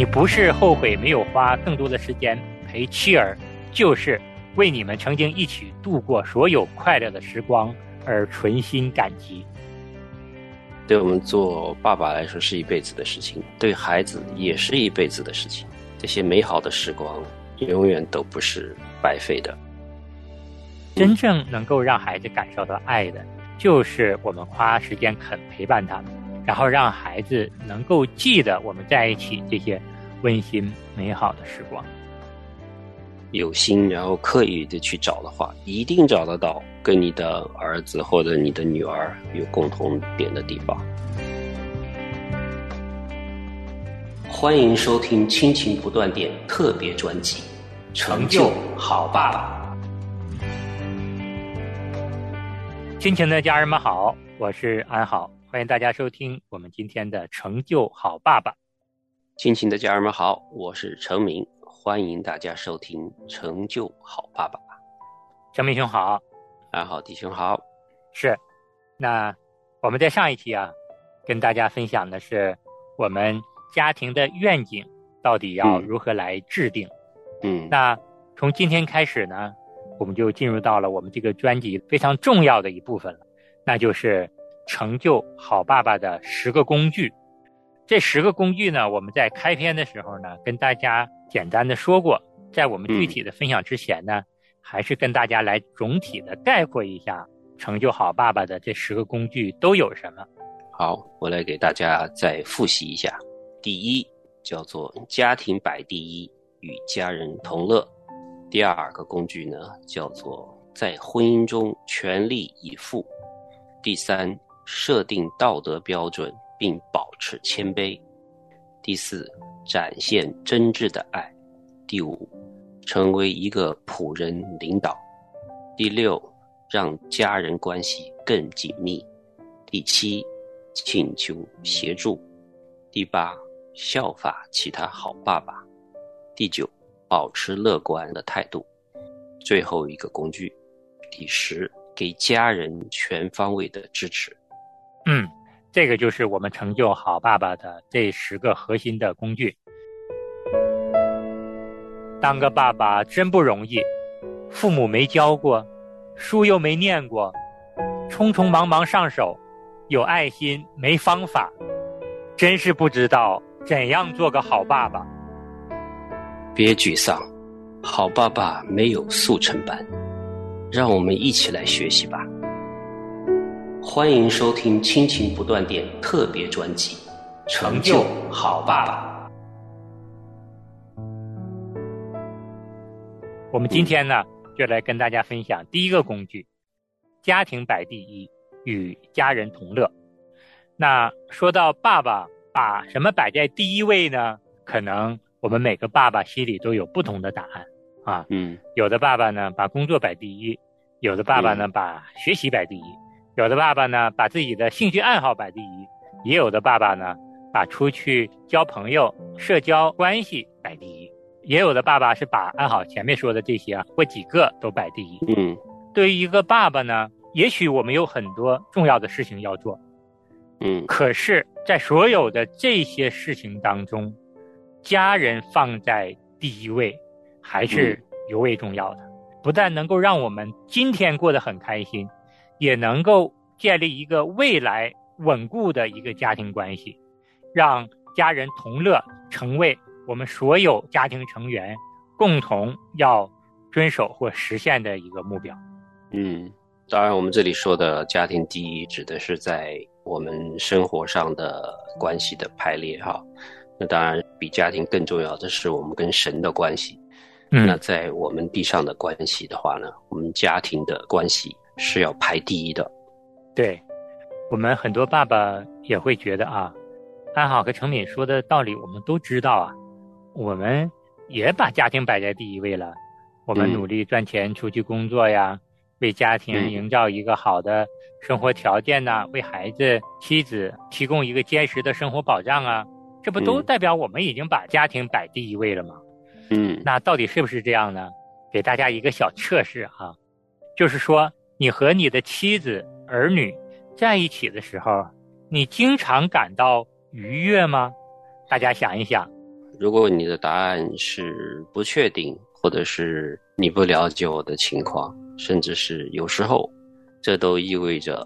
你不是后悔没有花更多的时间陪妻儿，就是为你们曾经一起度过所有快乐的时光而存心感激。对我们做爸爸来说是一辈子的事情，对孩子也是一辈子的事情。这些美好的时光永远都不是白费的。真正能够让孩子感受到爱的，就是我们花时间肯陪伴他们，然后让孩子能够记得我们在一起这些温馨美好的时光。有心，然后刻意的去找的话，一定找得到跟你的儿子或者你的女儿有共同点的地方。欢迎收听《亲情不断电》特别专辑，《成就好爸爸》。亲情的家人们好，我是安好，欢迎大家收听我们今天的《成就好爸爸》。亲情的家人们好，我是陈明，欢迎大家收听《成就好爸爸》。陈明兄好，安好弟兄好。是，那我们在上一期啊，跟大家分享的是我们。家庭的愿景到底要如何来制定？嗯，那从今天开始呢，我们就进入到了我们这个专辑非常重要的一部分了，那就是成就好爸爸的十个工具。这十个工具呢，我们在开篇的时候呢，跟大家简单的说过，在我们具体的分享之前呢，还是跟大家来总体的概括一下成就好爸爸的这十个工具都有什么。好，我来给大家再复习一下。第一叫做家庭摆第一，与家人同乐。第二个工具呢，叫做在婚姻中全力以赴。第三，设定道德标准并保持谦卑。第四，展现真挚的爱。第五，成为一个仆人领导。第六，让家人关系更紧密。第七，请求协助。第八。效法其他好爸爸。第九，保持乐观的态度。最后一个工具，第十，给家人全方位的支持。嗯，这个就是我们成就好爸爸的这十个核心的工具。当个爸爸真不容易，父母没教过，书又没念过，匆匆忙忙上手，有爱心没方法，真是不知道。怎样做个好爸爸？别沮丧，好爸爸没有速成班，让我们一起来学习吧。欢迎收听《亲情不断电》特别专辑《成就好爸爸》。我们今天呢，就来跟大家分享第一个工具：家庭摆第一，与家人同乐。那说到爸爸。把什么摆在第一位呢？可能我们每个爸爸心里都有不同的答案啊。嗯，有的爸爸呢把工作摆第一，有的爸爸呢把学习摆第一，有的爸爸呢把自己的兴趣爱好摆第一，也有的爸爸呢把出去交朋友、社交关系摆第一，也有的爸爸是把安好前面说的这些啊或几个都摆第一。嗯，对于一个爸爸呢，也许我们有很多重要的事情要做。嗯，可是，在所有的这些事情当中，家人放在第一位，还是尤为重要的。不但能够让我们今天过得很开心，也能够建立一个未来稳固的一个家庭关系，让家人同乐，成为我们所有家庭成员共同要遵守或实现的一个目标。嗯，当然，我们这里说的家庭第一，指的是在。我们生活上的关系的排列，哈，那当然比家庭更重要的是我们跟神的关系。嗯，那在我们地上的关系的话呢，我们家庭的关系是要排第一的。对，我们很多爸爸也会觉得啊，安好和程敏说的道理我们都知道啊，我们也把家庭摆在第一位了，我们努力赚钱出去工作呀。为家庭营造一个好的生活条件呐，为孩子、妻子提供一个坚实的生活保障啊，这不都代表我们已经把家庭摆第一位了吗？嗯，那到底是不是这样呢？给大家一个小测试哈，就是说你和你的妻子、儿女在一起的时候，你经常感到愉悦吗？大家想一想，如果你的答案是不确定，或者是你不了解我的情况，甚至是有时候，这都意味着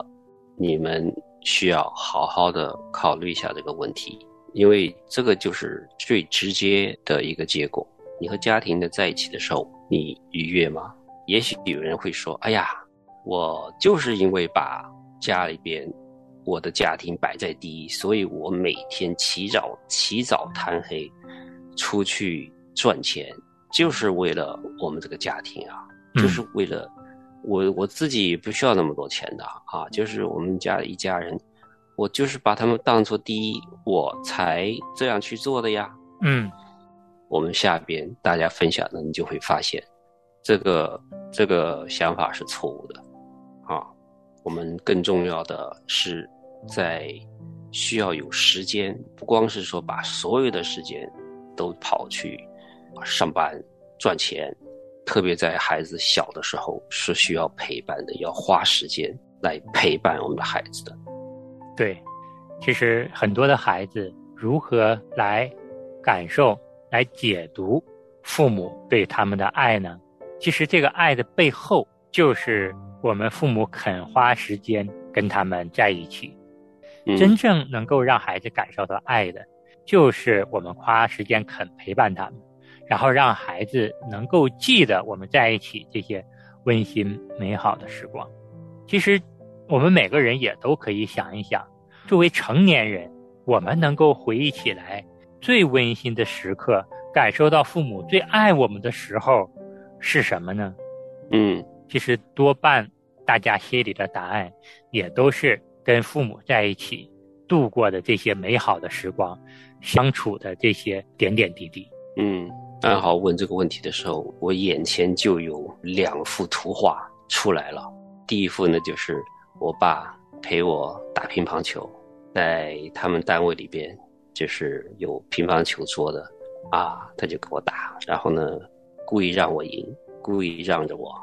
你们需要好好的考虑一下这个问题，因为这个就是最直接的一个结果。你和家庭的在一起的时候，你愉悦吗？也许有人会说：“哎呀，我就是因为把家里边。”我的家庭摆在第一，所以我每天起早起早贪黑，出去赚钱，就是为了我们这个家庭啊，就是为了我我自己不需要那么多钱的啊，就是我们家一家人，我就是把他们当做第一，我才这样去做的呀。嗯，我们下边大家分享的，你就会发现，这个这个想法是错误的啊。我们更重要的是。在需要有时间，不光是说把所有的时间都跑去上班赚钱，特别在孩子小的时候是需要陪伴的，要花时间来陪伴我们的孩子的。对，其实很多的孩子如何来感受、来解读父母对他们的爱呢？其实这个爱的背后，就是我们父母肯花时间跟他们在一起。真正能够让孩子感受到爱的，就是我们花时间肯陪伴他们，然后让孩子能够记得我们在一起这些温馨美好的时光。其实，我们每个人也都可以想一想，作为成年人，我们能够回忆起来最温馨的时刻，感受到父母最爱我们的时候是什么呢？嗯，其实多半大家心里的答案也都是。跟父母在一起度过的这些美好的时光，相处的这些点点滴滴。嗯，安豪问这个问题的时候，我眼前就有两幅图画出来了。第一幅呢，就是我爸陪我打乒乓球，在他们单位里边，就是有乒乓球桌的，啊，他就给我打，然后呢，故意让我赢，故意让着我。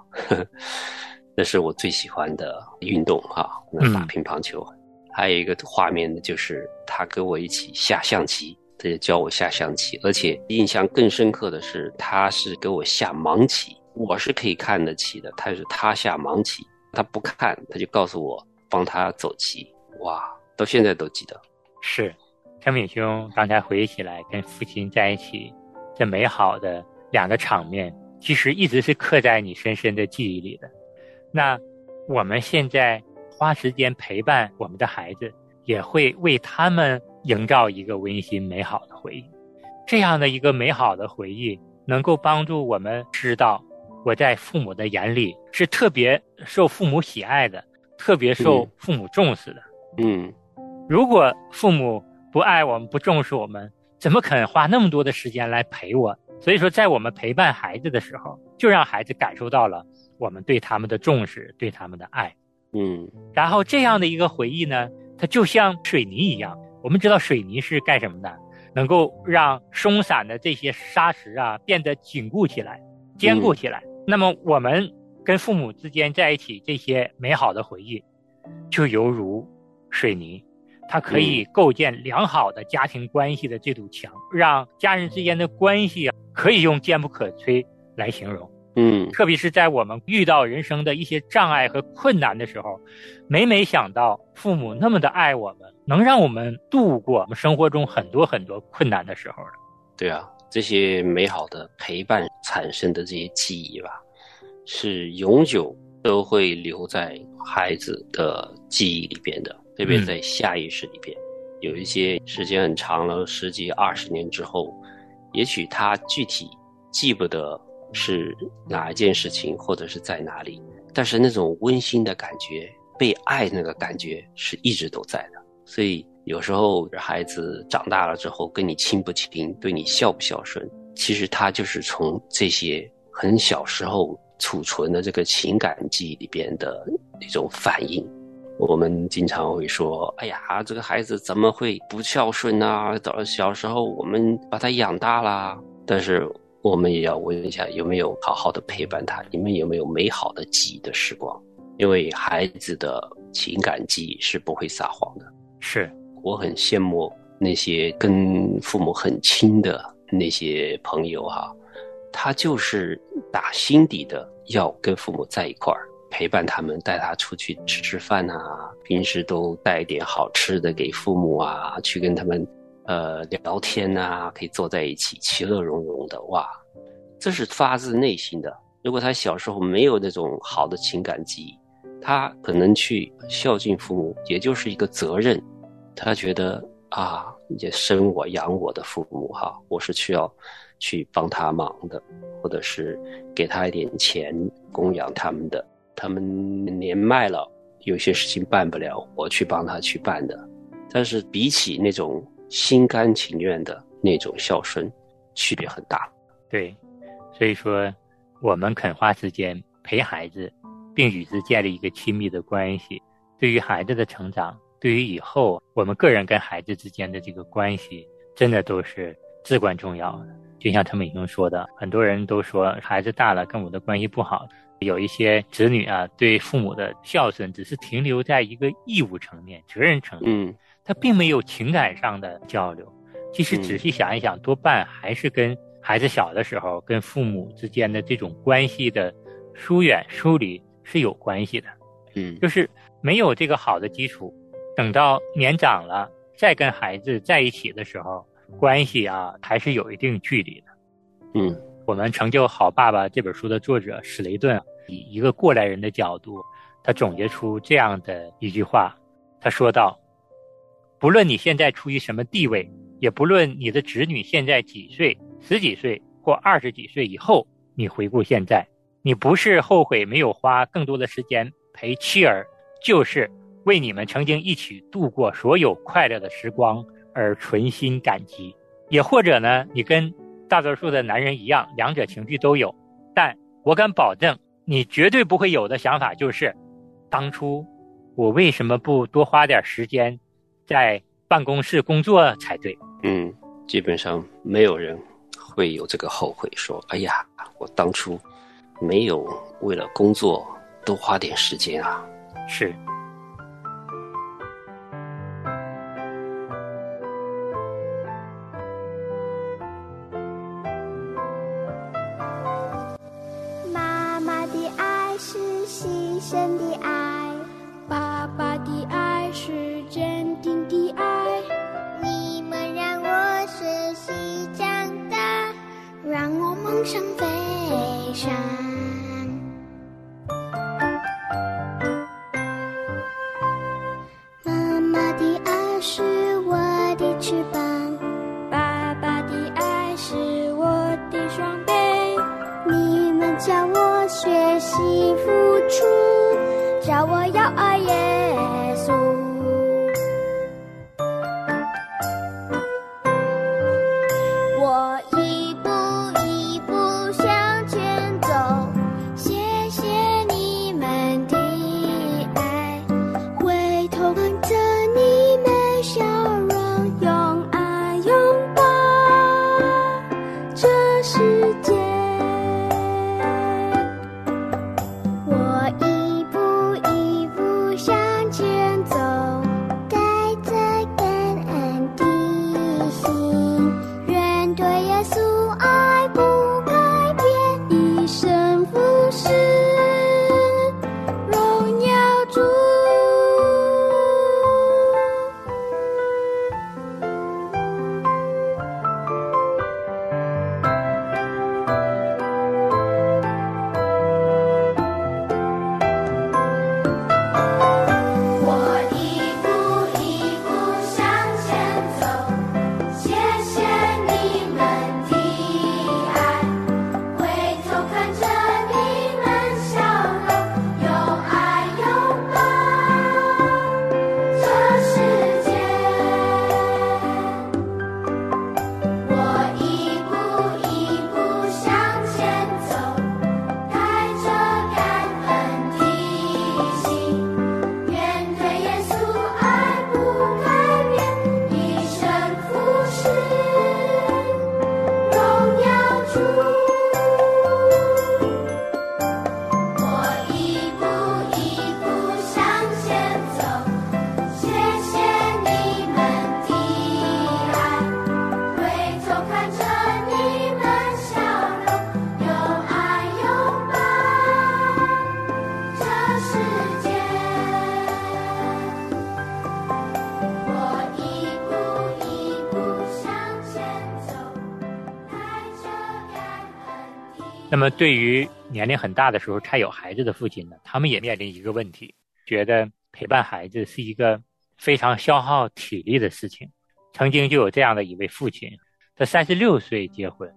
那是我最喜欢的运动哈，那打乒乓球。还有一个画面呢，就是他跟我一起下象棋，他就教我下象棋。而且印象更深刻的是，他是给我下盲棋。我是可以看得起的，他是他下盲棋，他不看，他就告诉我帮他走棋。哇，到现在都记得。是，陈敏兄刚才回忆起来跟父亲在一起这美好的两个场面，其实一直是刻在你深深的记忆里的。那我们现在花时间陪伴我们的孩子，也会为他们营造一个温馨美好的回忆。这样的一个美好的回忆，能够帮助我们知道，我在父母的眼里是特别受父母喜爱的，特别受父母重视的。嗯，如果父母不爱我们，不重视我们，怎么肯花那么多的时间来陪我？所以说，在我们陪伴孩子的时候，就让孩子感受到了。我们对他们的重视，对他们的爱，嗯，然后这样的一个回忆呢，它就像水泥一样。我们知道水泥是干什么的？能够让松散的这些沙石啊变得紧固起来、坚固起来。那么我们跟父母之间在一起这些美好的回忆，就犹如水泥，它可以构建良好的家庭关系的这堵墙，让家人之间的关系啊可以用坚不可摧来形容。嗯，特别是在我们遇到人生的一些障碍和困难的时候，每每想到父母那么的爱我们，能让我们度过我们生活中很多很多困难的时候对啊，这些美好的陪伴产生的这些记忆吧，是永久都会留在孩子的记忆里边的，特别在下意识里边。有一些时间很长了，十几二十年之后，也许他具体记不得。是哪一件事情，或者是在哪里？但是那种温馨的感觉，被爱那个感觉是一直都在的。所以有时候孩子长大了之后，跟你亲不亲，对你孝不孝顺，其实他就是从这些很小时候储存的这个情感记忆里边的一种反应。我们经常会说：“哎呀，这个孩子怎么会不孝顺呢？到小时候我们把他养大了，但是。”我们也要问一下，有没有好好的陪伴他？你们有没有美好的记忆的时光？因为孩子的情感记忆是不会撒谎的。是，我很羡慕那些跟父母很亲的那些朋友哈，他就是打心底的要跟父母在一块儿，陪伴他们，带他出去吃吃饭啊，平时都带一点好吃的给父母啊，去跟他们呃聊天啊，可以坐在一起，其乐融融的哇，这是发自内心的。如果他小时候没有那种好的情感记忆，他可能去孝敬父母，也就是一个责任。他觉得啊，也生我养我的父母哈，我是需要去帮他忙的，或者是给他一点钱供养他们的。他们年迈了，有些事情办不了，我去帮他去办的。但是比起那种心甘情愿的那种孝顺，区别很大。对，所以说。我们肯花时间陪孩子，并与之建立一个亲密的关系，对于孩子的成长，对于以后我们个人跟孩子之间的这个关系，真的都是至关重要的。就像陈美英说的，很多人都说孩子大了跟我的关系不好，有一些子女啊对父母的孝顺只是停留在一个义务层面、责任层面，嗯，他并没有情感上的交流。其实仔细想一想，多半还是跟。孩子小的时候，跟父母之间的这种关系的疏远疏离是有关系的，嗯，就是没有这个好的基础，等到年长了再跟孩子在一起的时候，关系啊还是有一定距离的，嗯，我们《成就好爸爸》这本书的作者史雷顿以一个过来人的角度，他总结出这样的一句话，他说道：“不论你现在处于什么地位，也不论你的子女现在几岁。”十几岁或二十几岁以后，你回顾现在，你不是后悔没有花更多的时间陪妻儿，就是为你们曾经一起度过所有快乐的时光而存心感激。也或者呢，你跟大多数的男人一样，两者情绪都有，但我敢保证，你绝对不会有的想法就是，当初我为什么不多花点时间在办公室工作才对？嗯，基本上没有人。会有这个后悔，说：“哎呀，我当初没有为了工作多花点时间啊。”是。Shine. 对于年龄很大的时候才有孩子的父亲呢，他们也面临一个问题，觉得陪伴孩子是一个非常消耗体力的事情。曾经就有这样的一位父亲，他三十六岁结婚，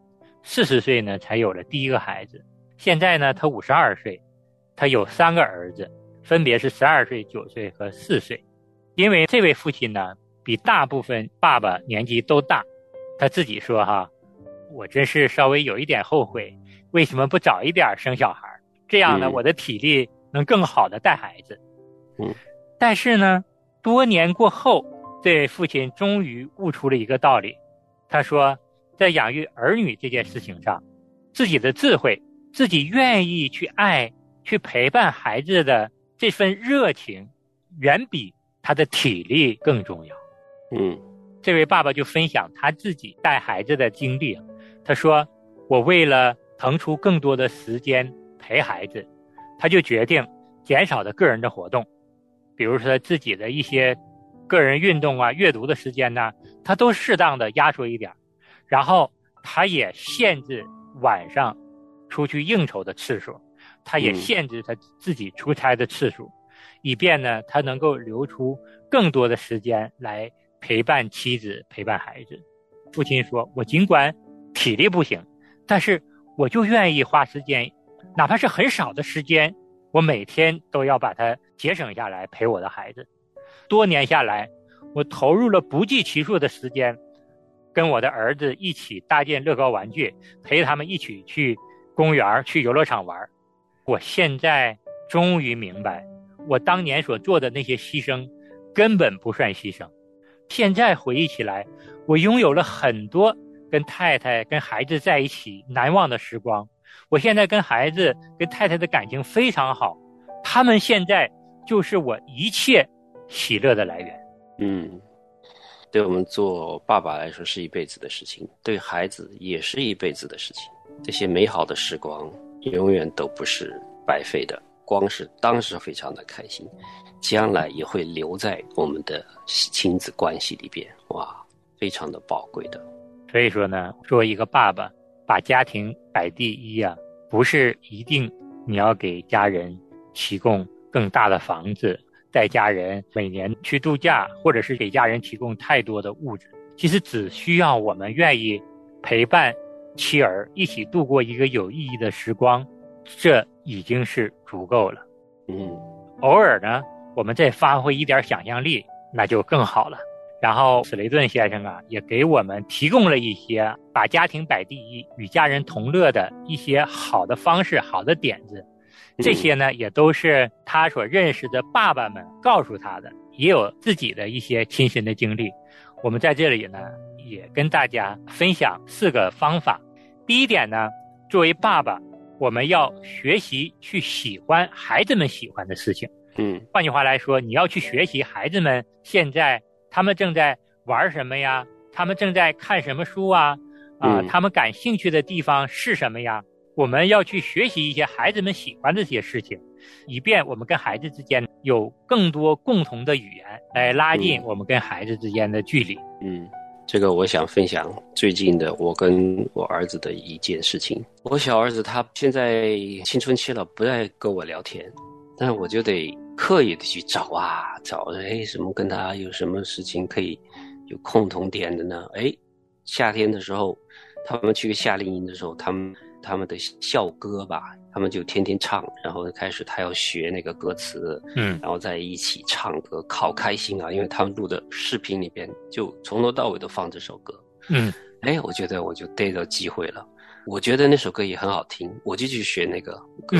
四十岁呢才有了第一个孩子。现在呢，他五十二岁，他有三个儿子，分别是十二岁、九岁和四岁。因为这位父亲呢，比大部分爸爸年纪都大，他自己说：“哈，我真是稍微有一点后悔，为什么不早一点生小孩？这样呢，我的体力能更好的带孩子。”嗯，但是呢，多年过后，这位父亲终于悟出了一个道理。他说，在养育儿女这件事情上，自己的智慧、自己愿意去爱、去陪伴孩子的这份热情，远比。他的体力更重要。嗯，这位爸爸就分享他自己带孩子的经历。他说：“我为了腾出更多的时间陪孩子，他就决定减少的个人的活动，比如说自己的一些个人运动啊、阅读的时间呢，他都适当的压缩一点。然后他也限制晚上出去应酬的次数，他也限制他自己出差的次数。”以便呢，他能够留出更多的时间来陪伴妻子、陪伴孩子。父亲说：“我尽管体力不行，但是我就愿意花时间，哪怕是很少的时间，我每天都要把它节省下来陪我的孩子。多年下来，我投入了不计其数的时间，跟我的儿子一起搭建乐高玩具，陪他们一起去公园、去游乐场玩。我现在终于明白。”我当年所做的那些牺牲，根本不算牺牲。现在回忆起来，我拥有了很多跟太太、跟孩子在一起难忘的时光。我现在跟孩子、跟太太的感情非常好，他们现在就是我一切喜乐的来源。嗯，对我们做爸爸来说是一辈子的事情，对孩子也是一辈子的事情。这些美好的时光永远都不是白费的。光是当时非常的开心，将来也会留在我们的亲子关系里边，哇，非常的宝贵的。所以说呢，作为一个爸爸，把家庭摆第一啊，不是一定你要给家人提供更大的房子，带家人每年去度假，或者是给家人提供太多的物质。其实只需要我们愿意陪伴妻儿一起度过一个有意义的时光。这已经是足够了，嗯，偶尔呢，我们再发挥一点想象力，那就更好了。然后史雷顿先生啊，也给我们提供了一些把家庭摆第一、与家人同乐的一些好的方式、好的点子。这些呢，也都是他所认识的爸爸们告诉他的，也有自己的一些亲身的经历。我们在这里呢，也跟大家分享四个方法。第一点呢，作为爸爸。我们要学习去喜欢孩子们喜欢的事情，嗯，换句话来说，你要去学习孩子们现在他们正在玩什么呀？他们正在看什么书啊？啊，他们感兴趣的地方是什么呀？我们要去学习一些孩子们喜欢的这些事情，以便我们跟孩子之间有更多共同的语言，来拉近我们跟孩子之间的距离。嗯。这个我想分享最近的我跟我儿子的一件事情。我小儿子他现在青春期了，不再跟我聊天，但是我就得刻意的去找啊找，哎，什么跟他有什么事情可以有共同点的呢？哎，夏天的时候，他们去夏令营的时候，他们他们的校歌吧。他们就天天唱，然后开始他要学那个歌词，嗯，然后在一起唱歌，好开心啊！因为他们录的视频里边就从头到尾都放这首歌，嗯，哎，我觉得我就逮到机会了，我觉得那首歌也很好听，我就去学那个歌，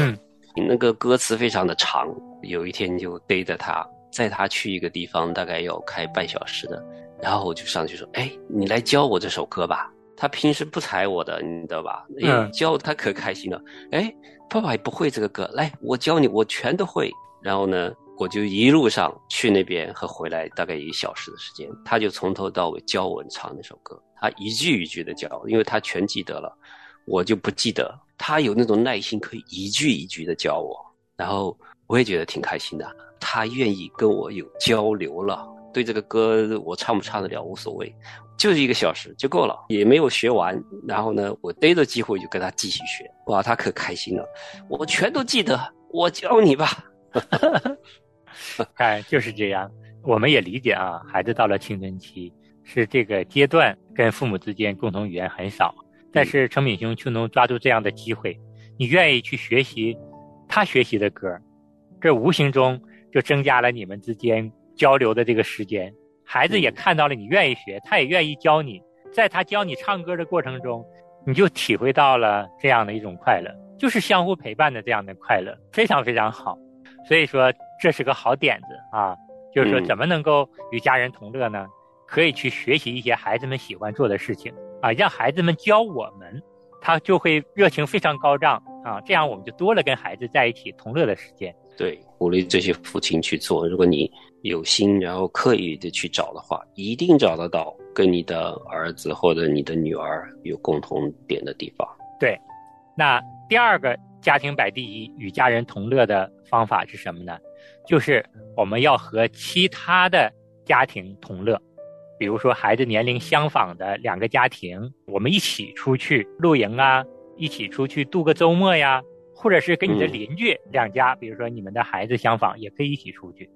那个歌词非常的长，有一天就逮着他，载他去一个地方，大概要开半小时的，然后我就上去说，哎，你来教我这首歌吧。他平时不踩我的，你知道吧？嗯，教他可开心了。哎，爸爸也不会这个歌，来，我教你，我全都会。然后呢，我就一路上去那边和回来大概一个小时的时间，他就从头到尾教我唱那首歌，他一句一句的教，因为他全记得了，我就不记得。他有那种耐心，可以一句一句的教我，然后我也觉得挺开心的。他愿意跟我有交流了，对这个歌我唱不唱得了无所谓，就是一个小时就够了，也没有学完。然后呢，我逮着机会就跟他继续学，哇，他可开心了。我全都记得，我教你吧。哎，就是这样。我们也理解啊，孩子到了青春期是这个阶段，跟父母之间共同语言很少。但是程敏雄却能抓住这样的机会，你愿意去学习他学习的歌，这无形中就增加了你们之间交流的这个时间。孩子也看到了你愿意学，他也愿意教你。在他教你唱歌的过程中，你就体会到了这样的一种快乐，就是相互陪伴的这样的快乐，非常非常好。所以说这是个好点子啊。就是说，怎么能够与家人同乐呢？可以去学习一些孩子们喜欢做的事情啊，让孩子们教我们，他就会热情非常高涨啊。这样我们就多了跟孩子在一起同乐的时间。对，鼓励这些父亲去做。如果你有心，然后刻意的去找的话，一定找得到跟你的儿子或者你的女儿有共同点的地方。对，那第二个家庭摆第一与家人同乐的方法是什么呢？就是我们要和其他的家庭同乐，比如说孩子年龄相仿的两个家庭，我们一起出去露营啊，一起出去度个周末呀，或者是跟你的邻居两家，比如说你们的孩子相仿，也可以一起出去，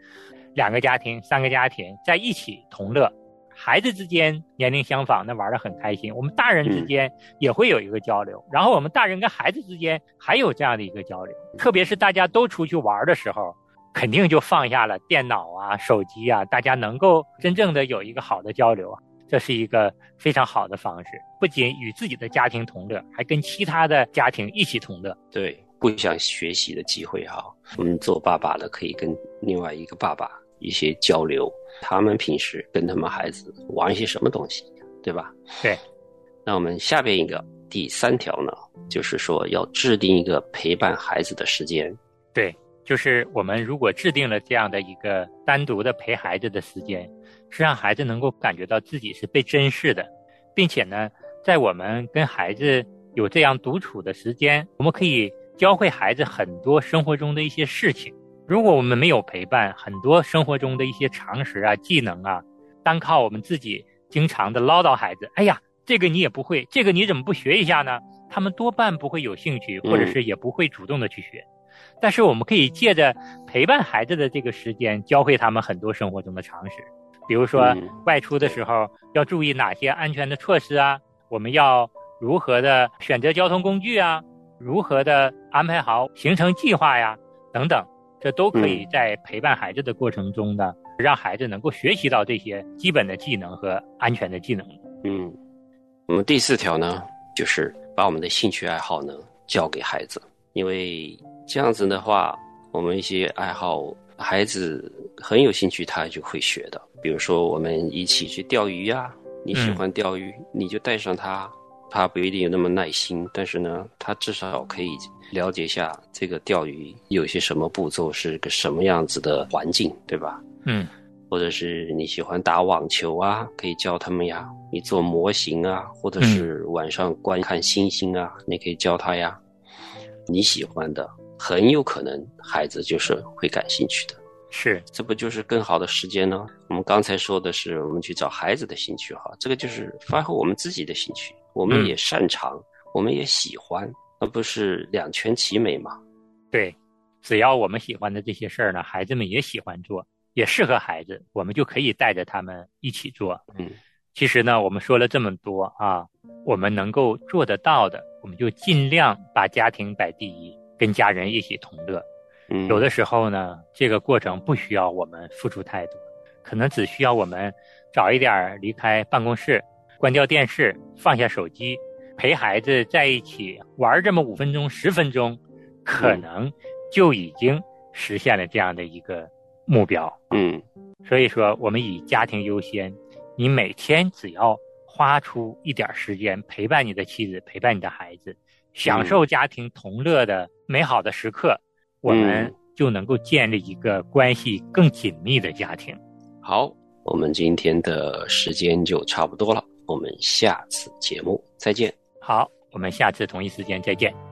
两个家庭、三个家庭在一起同乐，孩子之间年龄相仿，那玩的很开心。我们大人之间也会有一个交流，然后我们大人跟孩子之间还有这样的一个交流，特别是大家都出去玩的时候。肯定就放下了电脑啊、手机啊，大家能够真正的有一个好的交流啊，这是一个非常好的方式。不仅与自己的家庭同乐，还跟其他的家庭一起同乐。对，不想学习的机会哈，我们做爸爸的可以跟另外一个爸爸一些交流，他们平时跟他们孩子玩一些什么东西，对吧？对。那我们下边一个第三条呢，就是说要制定一个陪伴孩子的时间。对。就是我们如果制定了这样的一个单独的陪孩子的时间，是让孩子能够感觉到自己是被珍视的，并且呢，在我们跟孩子有这样独处的时间，我们可以教会孩子很多生活中的一些事情。如果我们没有陪伴，很多生活中的一些常识啊、技能啊，单靠我们自己经常的唠叨孩子，哎呀，这个你也不会，这个你怎么不学一下呢？他们多半不会有兴趣，或者是也不会主动的去学。但是我们可以借着陪伴孩子的这个时间，教会他们很多生活中的常识，比如说外出的时候要注意哪些安全的措施啊，我们要如何的选择交通工具啊，如何的安排好行程计划呀，等等，这都可以在陪伴孩子的过程中呢，让孩子能够学习到这些基本的技能和安全的技能。嗯，我们第四条呢，就是把我们的兴趣爱好呢教给孩子，因为。这样子的话，我们一些爱好，孩子很有兴趣，他就会学的。比如说，我们一起去钓鱼呀，你喜欢钓鱼，你就带上他，他不一定有那么耐心，但是呢，他至少可以了解一下这个钓鱼有些什么步骤，是个什么样子的环境，对吧？嗯，或者是你喜欢打网球啊，可以教他们呀。你做模型啊，或者是晚上观看星星啊，你可以教他呀。你喜欢的。很有可能孩子就是会感兴趣的，是，这不就是更好的时间呢？我们刚才说的是我们去找孩子的兴趣哈，这个就是发挥我们自己的兴趣，我们也擅长，我们也喜欢，而不是两全其美嘛？对，只要我们喜欢的这些事儿呢，孩子们也喜欢做，也适合孩子，我们就可以带着他们一起做。嗯，其实呢，我们说了这么多啊，我们能够做得到的，我们就尽量把家庭摆第一。跟家人一起同乐，有的时候呢，这个过程不需要我们付出太多，可能只需要我们早一点离开办公室，关掉电视，放下手机，陪孩子在一起玩这么五分钟、十分钟，可能就已经实现了这样的一个目标。嗯，所以说，我们以家庭优先，你每天只要花出一点时间陪伴你的妻子，陪伴你的孩子。享受家庭同乐的美好的时刻，我们就能够建立一个关系更紧密的家庭。好，我们今天的时间就差不多了，我们下次节目再见。好，我们下次同一时间再见。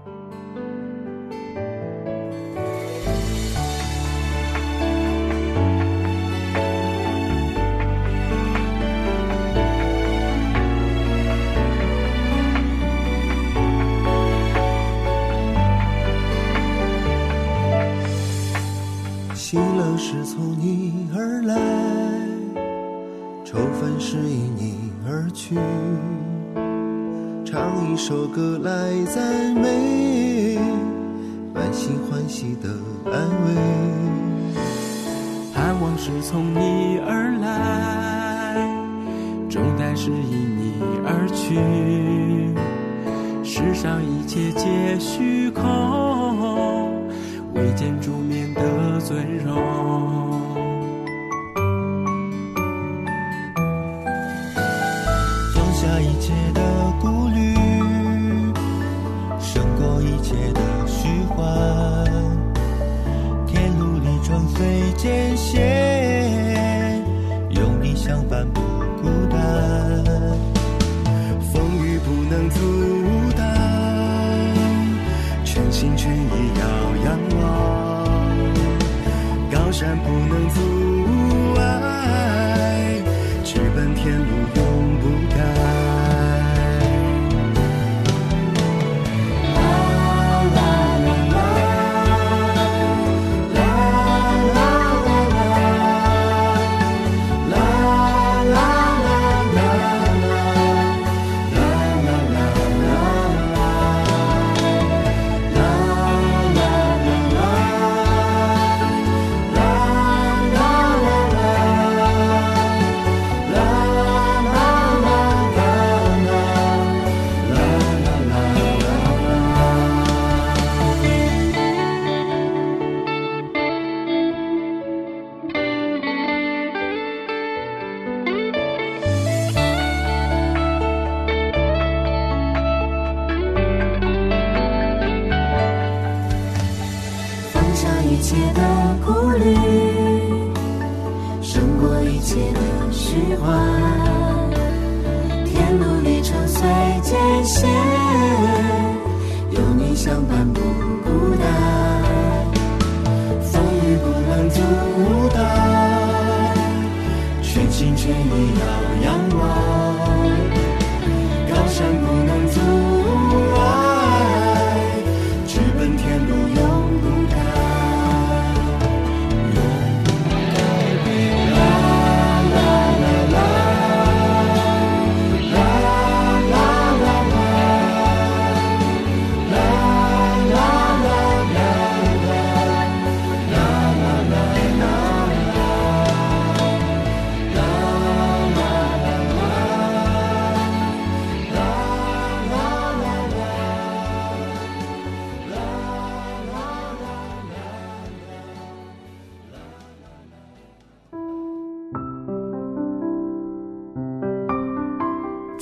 心欢喜的安慰。盼望是从你而来，重担是因你而去，世上一切皆虚空，唯见主面的尊荣。放下一切的顾虑，艰险，有你相伴不孤单。风雨不能阻挡，全心全意要仰望。高山不虚幻。天路历程虽艰险，有你相伴不孤单。风雨不能阻挡，全心全意要仰望。高山不能阻